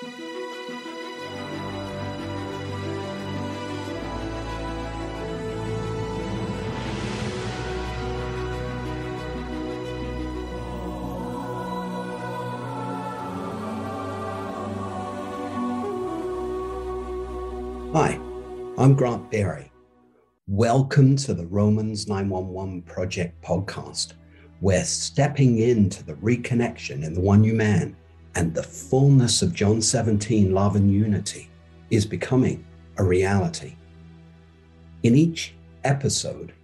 Hi, I'm Grant Berry. Welcome to the Romans 911 Project podcast. We're stepping into the reconnection in the one new man and the fullness of John 17 love and unity is becoming a reality. In each episode,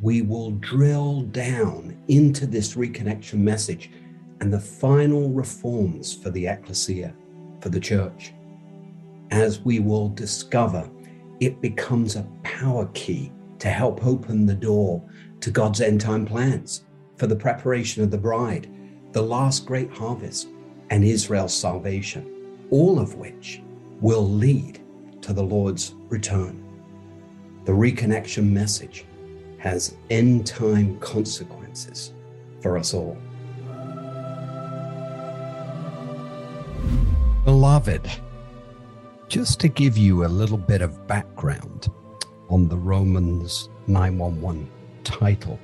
we will drill down into this reconnection message and the final reforms for the ecclesia, for the church as we will discover, it becomes a power key to help open the door to God's end time plans for the preparation of the bride, the last great harvest, and Israel's salvation, all of which will lead to the Lord's return. The reconnection message has end time consequences for us all. Beloved, just to give you a little bit of background on the Romans 911 title,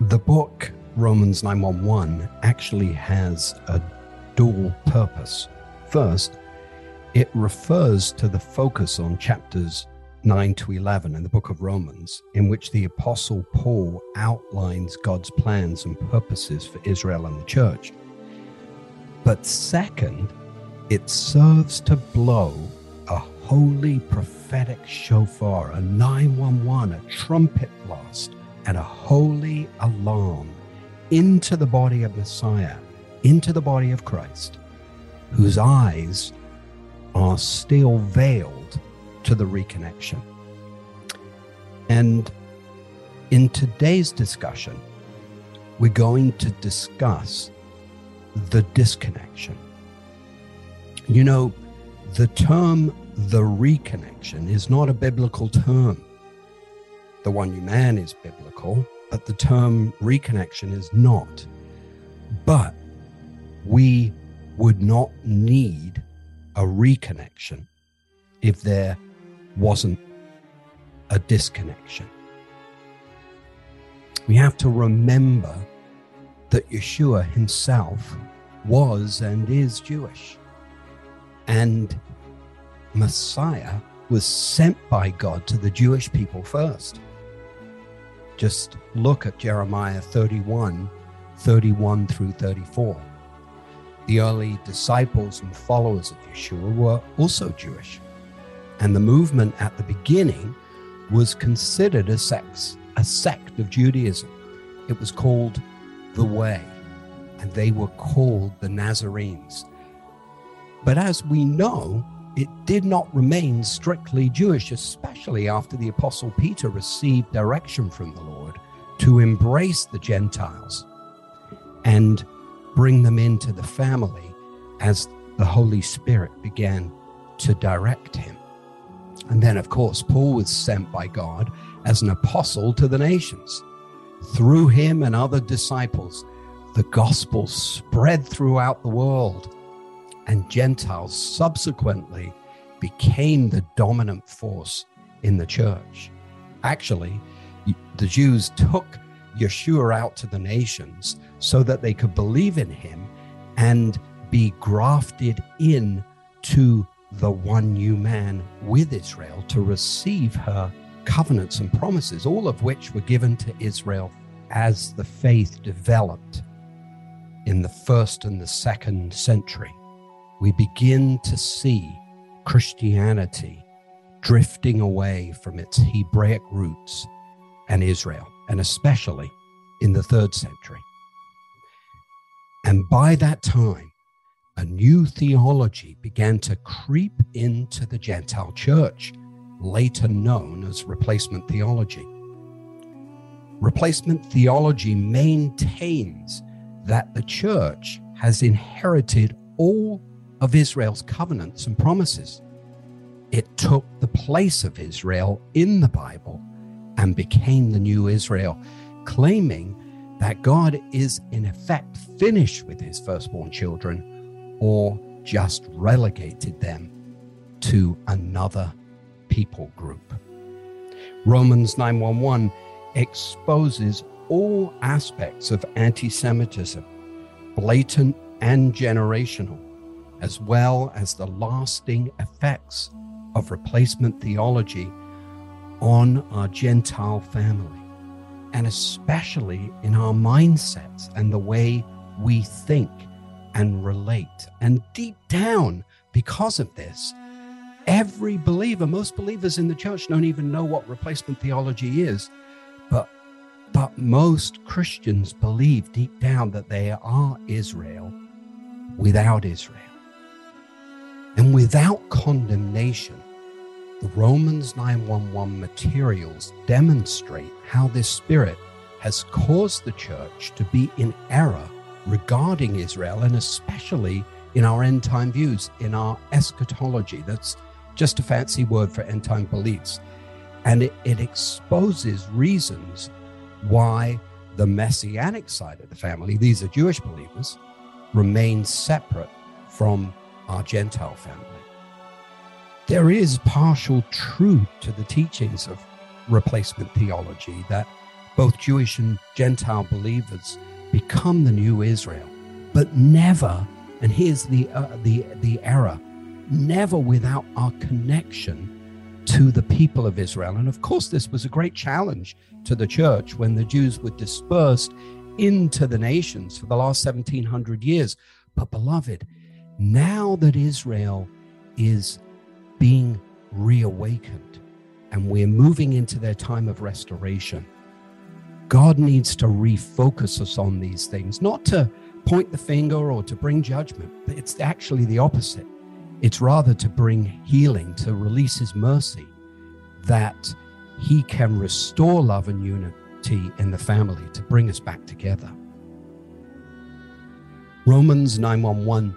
the book Romans 911 actually has a dual purpose. First, it refers to the focus on chapters 9 to 11 in the book of Romans, in which the Apostle Paul outlines God's plans and purposes for Israel and the church. But second, it serves to blow a holy prophetic shofar, a 911, a trumpet blast, and a holy alarm into the body of Messiah, into the body of Christ, whose eyes are still veiled to the reconnection. And in today's discussion, we're going to discuss the disconnection you know, the term the reconnection is not a biblical term. The one new man is biblical, but the term reconnection is not. But we would not need a reconnection if there wasn't a disconnection. We have to remember that Yeshua himself was and is Jewish. And Messiah was sent by God to the Jewish people first. Just look at Jeremiah 31, 31 through 34. The early disciples and followers of Yeshua were also Jewish. And the movement at the beginning was considered a sect, a sect of Judaism. It was called the Way, and they were called the Nazarenes. But as we know, it did not remain strictly Jewish, especially after the Apostle Peter received direction from the Lord to embrace the Gentiles and bring them into the family as the Holy Spirit began to direct him. And then, of course, Paul was sent by God as an apostle to the nations. Through him and other disciples, the gospel spread throughout the world and Gentiles subsequently became the dominant force in the church. Actually, the Jews took Yeshua out to the nations so that they could believe in him and be grafted in to the one new man with Israel to receive her covenants and promises, all of which were given to Israel as the faith developed in the first and the second century we begin to see Christianity drifting away from its Hebraic roots and Israel, and especially in the third century. And by that time, a new theology began to creep into the Gentile church, later known as replacement theology. Replacement theology maintains that the church has inherited all of Israel's covenants and promises. It took the place of Israel in the Bible and became the new Israel, claiming that God is in effect finished with his firstborn children or just relegated them to another people group. Romans 911 exposes all aspects of anti Semitism, blatant and generational, as well as the lasting effects of replacement theology on our Gentile family, and especially in our mindsets and the way we think and relate. And deep down, because of this, every believer, most believers in the church don't even know what replacement theology is, but but most Christians believe deep down that they are Israel without Israel. And without condemnation, the Romans 911 materials demonstrate how this spirit has caused the church to be in error regarding Israel and especially in our end time views, in our eschatology. That's just a fancy word for end time beliefs. And it, it exposes reasons why the messianic side of the family, these are Jewish believers, remain separate from our Gentile family. There is partial truth to the teachings of replacement theology that both Jewish and Gentile believers become the new Israel, but never, and here's the, uh, the, the error, never without our connection to the people of Israel. And of course, this was a great challenge to the church when the Jews were dispersed into the nations for the last 1700 years. But, beloved, now that Israel is being reawakened and we're moving into their time of restoration, God needs to refocus us on these things, not to point the finger or to bring judgment, but it's actually the opposite. It's rather to bring healing, to release his mercy, that he can restore love and unity in the family to bring us back together. Romans 911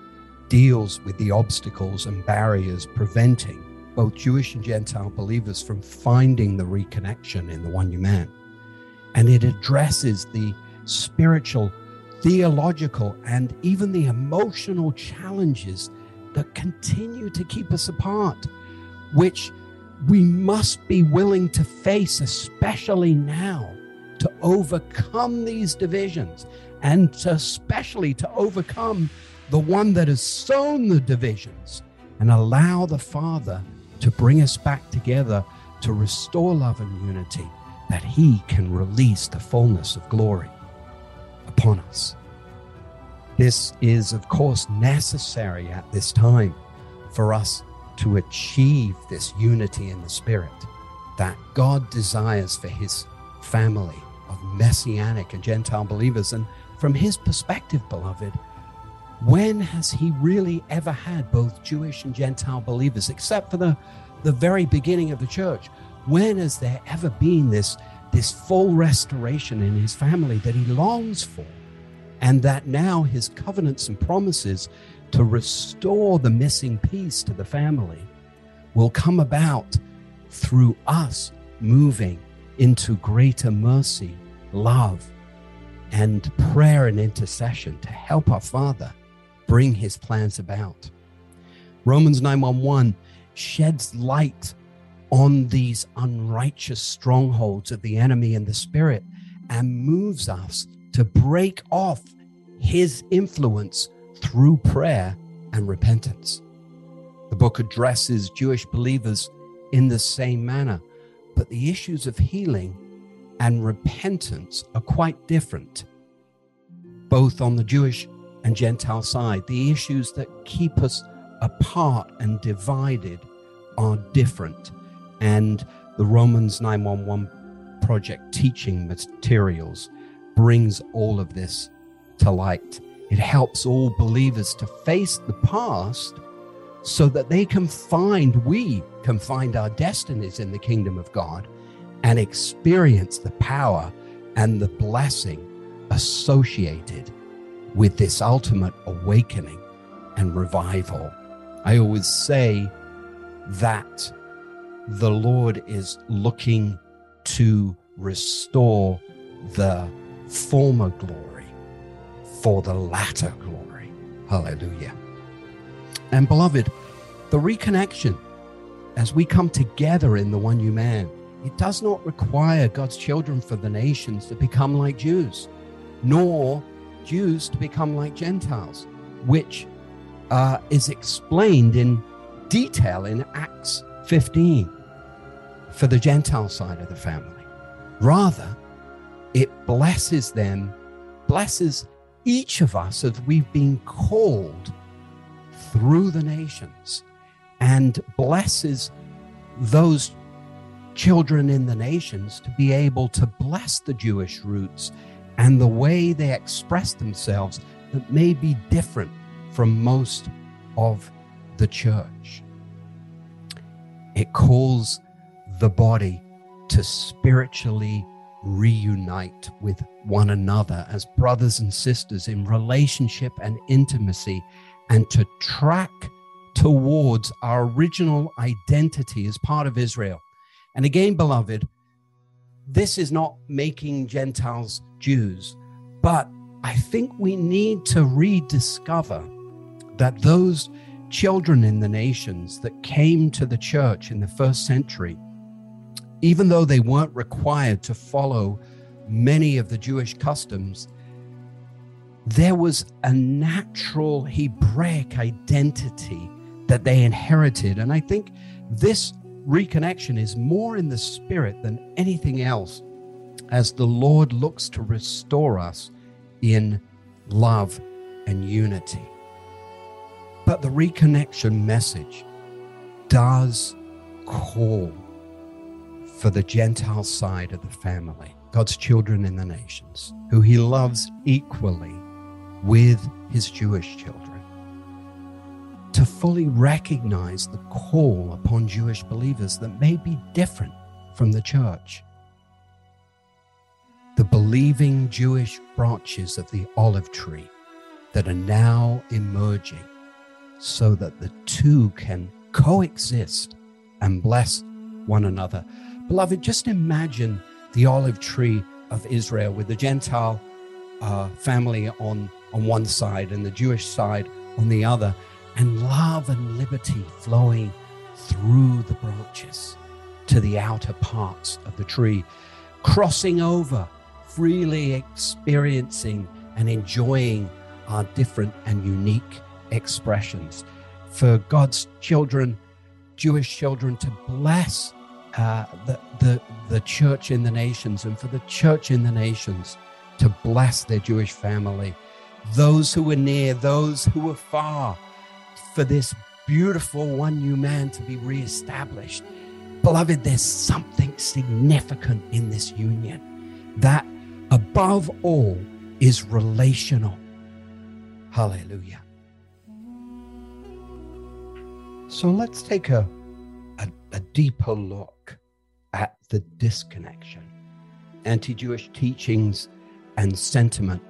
deals with the obstacles and barriers preventing both Jewish and Gentile believers from finding the reconnection in the one new man. And it addresses the spiritual, theological, and even the emotional challenges that continue to keep us apart, which we must be willing to face, especially now, to overcome these divisions and especially to overcome the one that has sown the divisions and allow the Father to bring us back together to restore love and unity, that He can release the fullness of glory upon us. This is, of course, necessary at this time for us to achieve this unity in the Spirit that God desires for His family of Messianic and Gentile believers. And from His perspective, beloved, when has He really ever had both Jewish and Gentile believers, except for the, the very beginning of the church? When has there ever been this, this full restoration in His family that He longs for? and that now his covenants and promises to restore the missing piece to the family will come about through us moving into greater mercy, love, and prayer and intercession to help our Father bring his plans about. Romans 911 sheds light on these unrighteous strongholds of the enemy and the spirit and moves us to break off his influence through prayer and repentance. The book addresses Jewish believers in the same manner, but the issues of healing and repentance are quite different, both on the Jewish and Gentile side. The issues that keep us apart and divided are different. And the Romans 911 project teaching materials brings all of this to light. It helps all believers to face the past so that they can find, we can find our destinies in the kingdom of God and experience the power and the blessing associated with this ultimate awakening and revival. I always say that the Lord is looking to restore the former glory for the latter glory. Hallelujah. And beloved, the reconnection as we come together in the one new man, it does not require God's children for the nations to become like Jews, nor Jews to become like Gentiles, which uh, is explained in detail in Acts 15 for the Gentile side of the family. Rather, it blesses them, blesses each of us as we've been called through the nations and blesses those children in the nations to be able to bless the Jewish roots and the way they express themselves that may be different from most of the church. It calls the body to spiritually reunite with one another as brothers and sisters in relationship and intimacy and to track towards our original identity as part of Israel. And again, beloved, this is not making Gentiles Jews, but I think we need to rediscover that those children in the nations that came to the church in the first century, even though they weren't required to follow many of the Jewish customs, there was a natural Hebraic identity that they inherited. And I think this reconnection is more in the spirit than anything else as the Lord looks to restore us in love and unity. But the reconnection message does call for the Gentile side of the family, God's children in the nations, who he loves equally with his Jewish children to fully recognize the call upon Jewish believers that may be different from the church. The believing Jewish branches of the olive tree that are now emerging so that the two can coexist and bless one another. Beloved, just imagine the olive tree of Israel with the Gentile uh, family on, on one side and the Jewish side on the other and love and liberty flowing through the branches to the outer parts of the tree, crossing over, freely experiencing and enjoying our different and unique expressions. For God's children, Jewish children, to bless uh, the, the, the church in the nations and for the church in the nations to bless their Jewish family, those who were near, those who were far for this beautiful one new man to be reestablished. Beloved, there's something significant in this union that above all is relational. Hallelujah. So let's take a, a, a deeper look at the disconnection. Anti Jewish teachings and sentiment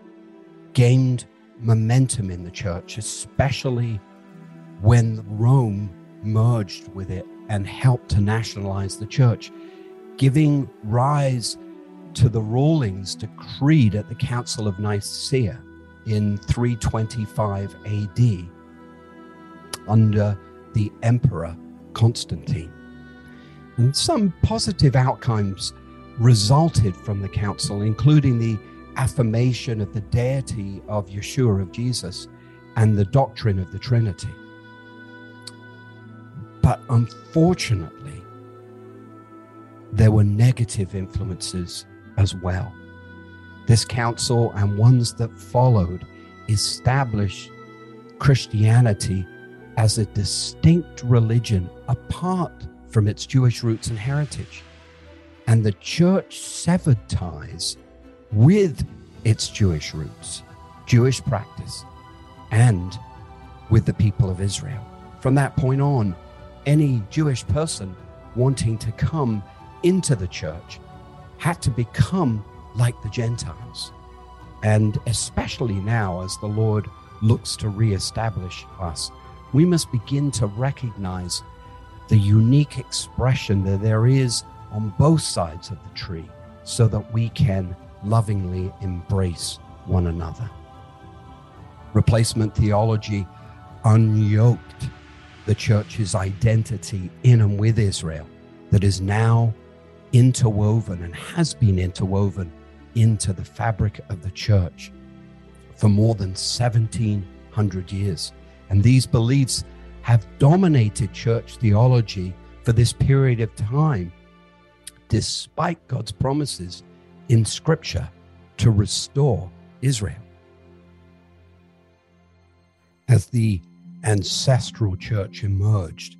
gained momentum in the church, especially when Rome merged with it and helped to nationalize the church, giving rise to the rulings decreed at the Council of Nicaea in 325 AD under the Emperor Constantine. And some positive outcomes resulted from the council, including the affirmation of the deity of Yeshua of Jesus and the doctrine of the Trinity. But unfortunately, there were negative influences as well. This council and ones that followed established Christianity as a distinct religion apart from its Jewish roots and heritage. And the church severed ties with its Jewish roots, Jewish practice, and with the people of Israel. From that point on, any Jewish person wanting to come into the church had to become like the Gentiles. And especially now, as the Lord looks to reestablish us, we must begin to recognize the unique expression that there is on both sides of the tree so that we can lovingly embrace one another. Replacement theology unyoked the church's identity in and with Israel that is now interwoven and has been interwoven into the fabric of the church for more than 1700 years. And these beliefs have dominated church theology for this period of time, despite God's promises in Scripture to restore Israel. As the ancestral church emerged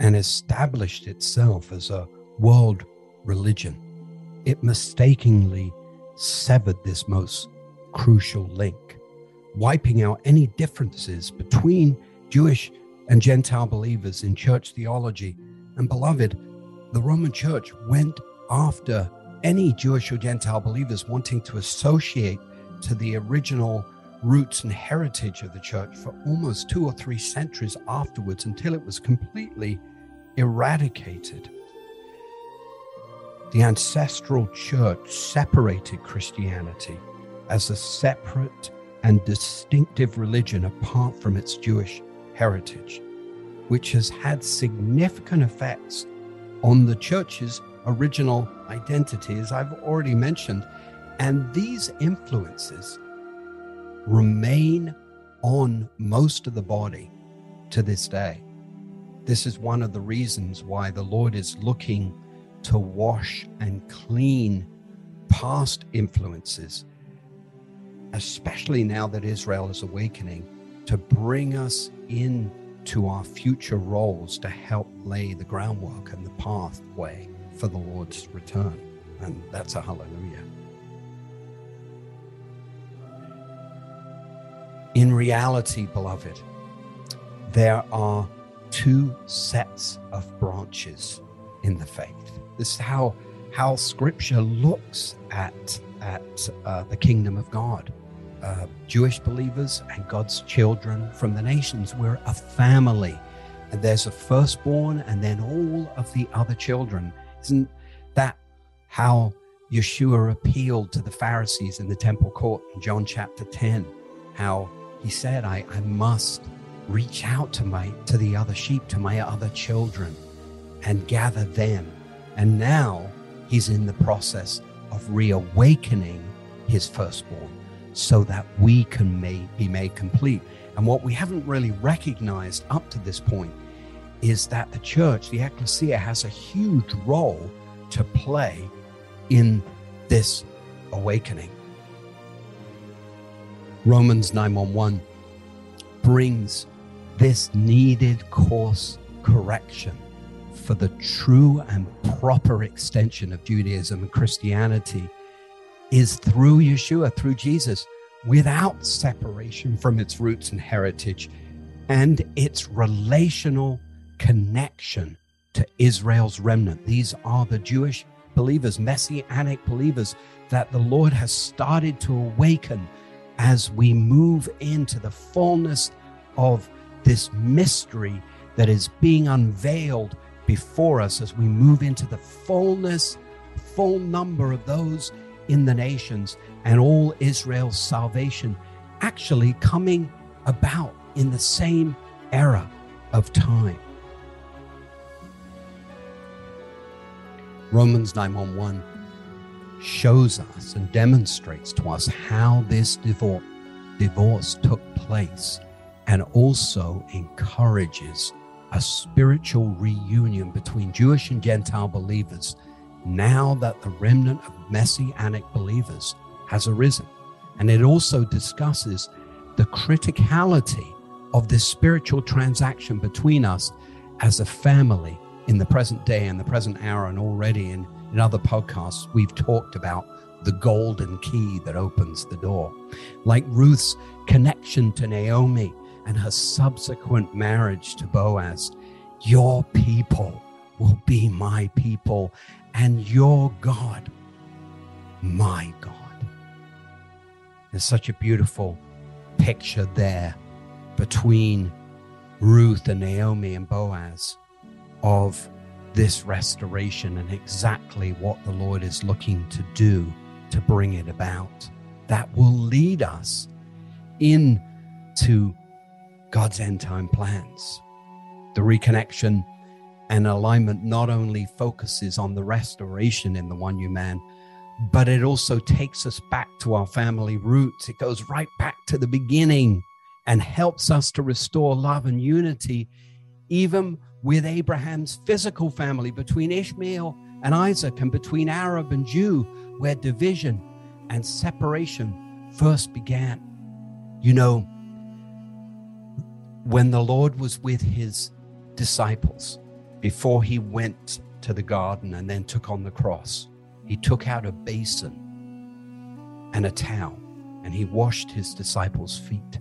and established itself as a world religion, it mistakenly severed this most crucial link, wiping out any differences between Jewish and Gentile believers in church theology. And beloved, the Roman church went after any Jewish or Gentile believers wanting to associate to the original roots and heritage of the church for almost two or three centuries afterwards until it was completely eradicated. The ancestral church separated Christianity as a separate and distinctive religion apart from its Jewish heritage, which has had significant effects on the church's original identity, as I've already mentioned. And these influences remain on most of the body to this day. This is one of the reasons why the Lord is looking to wash and clean past influences, especially now that Israel is awakening, to bring us in to our future roles to help lay the groundwork and the pathway for the Lord's return. And that's a hallelujah. In reality, beloved, there are two sets of branches in the faith. This is how, how scripture looks at, at uh, the kingdom of God. Uh, Jewish believers and God's children from the nations, we're a family. And there's a firstborn and then all of the other children. Isn't that how Yeshua appealed to the Pharisees in the temple court in John chapter 10? How he said, I, I must reach out to my to the other sheep, to my other children, and gather them. And now he's in the process of reawakening his firstborn so that we can may, be made complete. And what we haven't really recognized up to this point is that the church, the ecclesia, has a huge role to play in this awakening. Romans 911 brings this needed course correction for the true and proper extension of Judaism and Christianity is through Yeshua, through Jesus, without separation from its roots and heritage and its relational connection to Israel's remnant. These are the Jewish believers, messianic believers that the Lord has started to awaken as we move into the fullness of this mystery that is being unveiled before us as we move into the fullness, full number of those in the nations and all Israel's salvation actually coming about in the same era of time. Romans 911 shows us and demonstrates to us how this divorce, divorce took place and also encourages a spiritual reunion between Jewish and Gentile believers now that the remnant of messianic believers has arisen. And it also discusses the criticality of this spiritual transaction between us as a family in the present day and the present hour, and already in in other podcasts, we've talked about the golden key that opens the door. Like Ruth's connection to Naomi and her subsequent marriage to Boaz, your people will be my people, and your God, my God. There's such a beautiful picture there between Ruth and Naomi and Boaz of this restoration and exactly what the Lord is looking to do to bring it about. That will lead us into God's end time plans. The reconnection and alignment not only focuses on the restoration in the one new man, but it also takes us back to our family roots. It goes right back to the beginning and helps us to restore love and unity, even with Abraham's physical family, between Ishmael and Isaac, and between Arab and Jew, where division and separation first began. You know, when the Lord was with his disciples before he went to the garden and then took on the cross, he took out a basin and a towel and he washed his disciples' feet.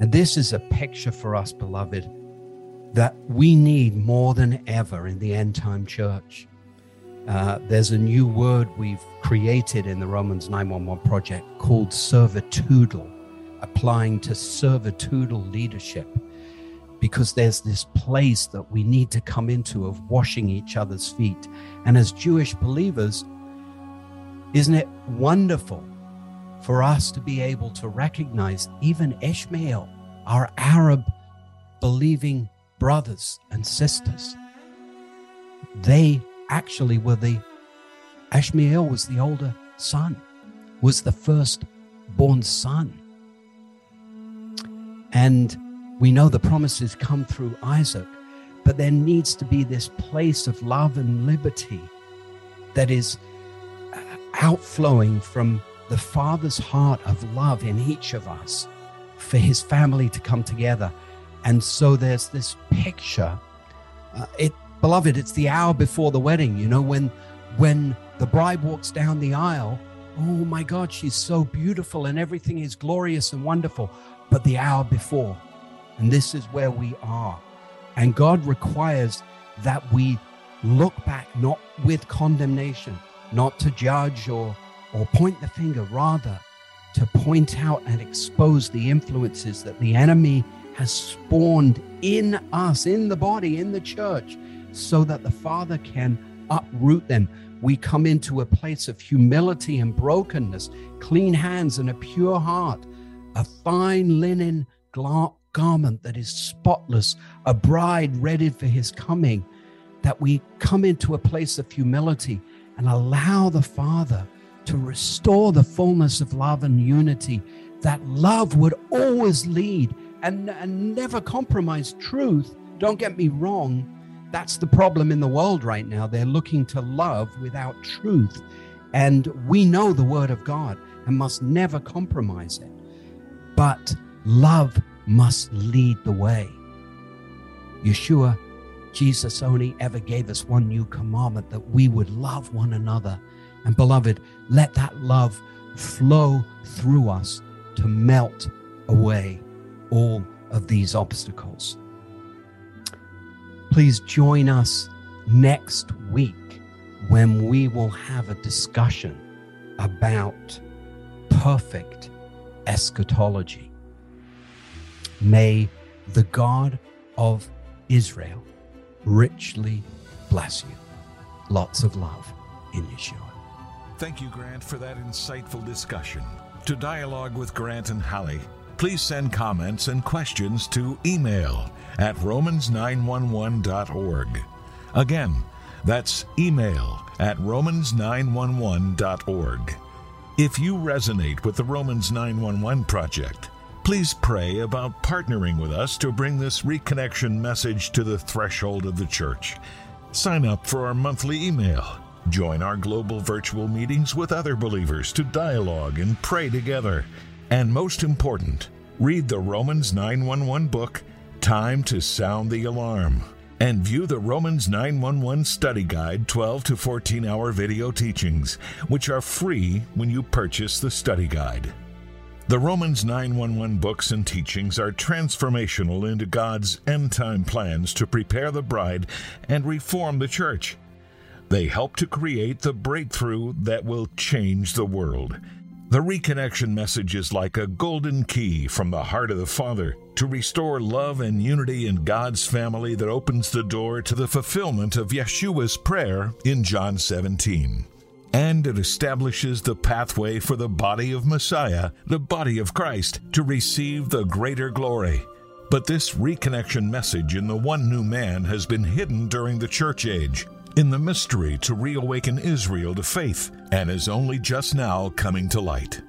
And this is a picture for us, beloved, that we need more than ever in the end time church. Uh, there's a new word we've created in the Romans 911 project called servitudal, applying to servitudal leadership, because there's this place that we need to come into of washing each other's feet. And as Jewish believers, isn't it wonderful for us to be able to recognize even Ishmael, our Arab believing brothers and sisters. They actually were the, Ishmael was the older son, was the first born son. And we know the promises come through Isaac, but there needs to be this place of love and liberty that is uh, outflowing from the Father's heart of love in each of us for his family to come together. And so there's this picture. Uh, it, beloved, it's the hour before the wedding. You know, when when the bride walks down the aisle, oh my God, she's so beautiful and everything is glorious and wonderful. But the hour before, and this is where we are. And God requires that we look back not with condemnation, not to judge or or point the finger, rather to point out and expose the influences that the enemy has spawned in us, in the body, in the church, so that the Father can uproot them. We come into a place of humility and brokenness, clean hands and a pure heart, a fine linen garment that is spotless, a bride ready for his coming, that we come into a place of humility and allow the Father to restore the fullness of love and unity, that love would always lead and, and never compromise truth. Don't get me wrong. That's the problem in the world right now. They're looking to love without truth. And we know the word of God and must never compromise it. But love must lead the way. Yeshua, Jesus only ever gave us one new commandment that we would love one another and beloved, let that love flow through us to melt away all of these obstacles. Please join us next week when we will have a discussion about perfect eschatology. May the God of Israel richly bless you. Lots of love in Yeshua. Thank you, Grant, for that insightful discussion. To dialogue with Grant and Holly, please send comments and questions to email at romans911.org. Again, that's email at romans911.org. If you resonate with the Romans 911 project, please pray about partnering with us to bring this reconnection message to the threshold of the church. Sign up for our monthly email Join our global virtual meetings with other believers to dialogue and pray together. And most important, read the Romans 911 book, Time to Sound the Alarm, and view the Romans 911 Study Guide 12 to 14 hour video teachings, which are free when you purchase the study guide. The Romans 911 books and teachings are transformational into God's end time plans to prepare the bride and reform the church. They help to create the breakthrough that will change the world. The reconnection message is like a golden key from the heart of the Father to restore love and unity in God's family that opens the door to the fulfillment of Yeshua's prayer in John 17. And it establishes the pathway for the body of Messiah, the body of Christ, to receive the greater glory But this reconnection message in the one new man has been hidden during the church age in the mystery to reawaken Israel to faith and is only just now coming to light.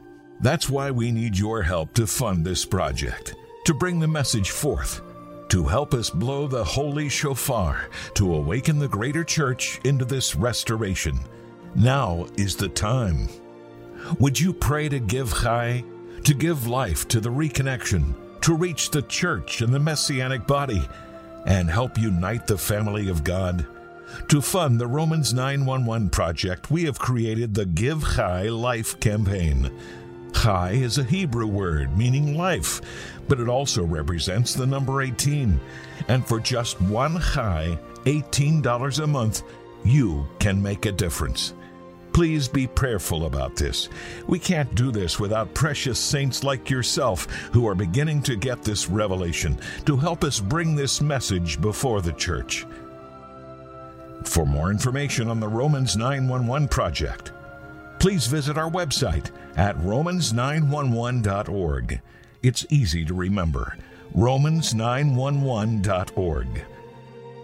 That's why we need your help to fund this project, to bring the message forth, to help us blow the holy shofar, to awaken the greater church into this restoration. Now is the time. Would you pray to give Chai, to give life to the reconnection, to reach the church and the messianic body, and help unite the family of God? To fund the Romans 911 project, we have created the Give Chai Life campaign. Chai is a Hebrew word meaning life, but it also represents the number 18. And for just one Chai, $18 a month, you can make a difference. Please be prayerful about this. We can't do this without precious saints like yourself who are beginning to get this revelation to help us bring this message before the church. For more information on the Romans 911 project, please visit our website at romans911.org. It's easy to remember romans911.org.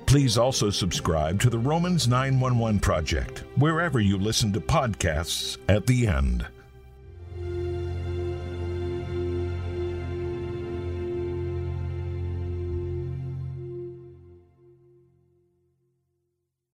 Please also subscribe to the Romans 911 Project wherever you listen to podcasts at the end.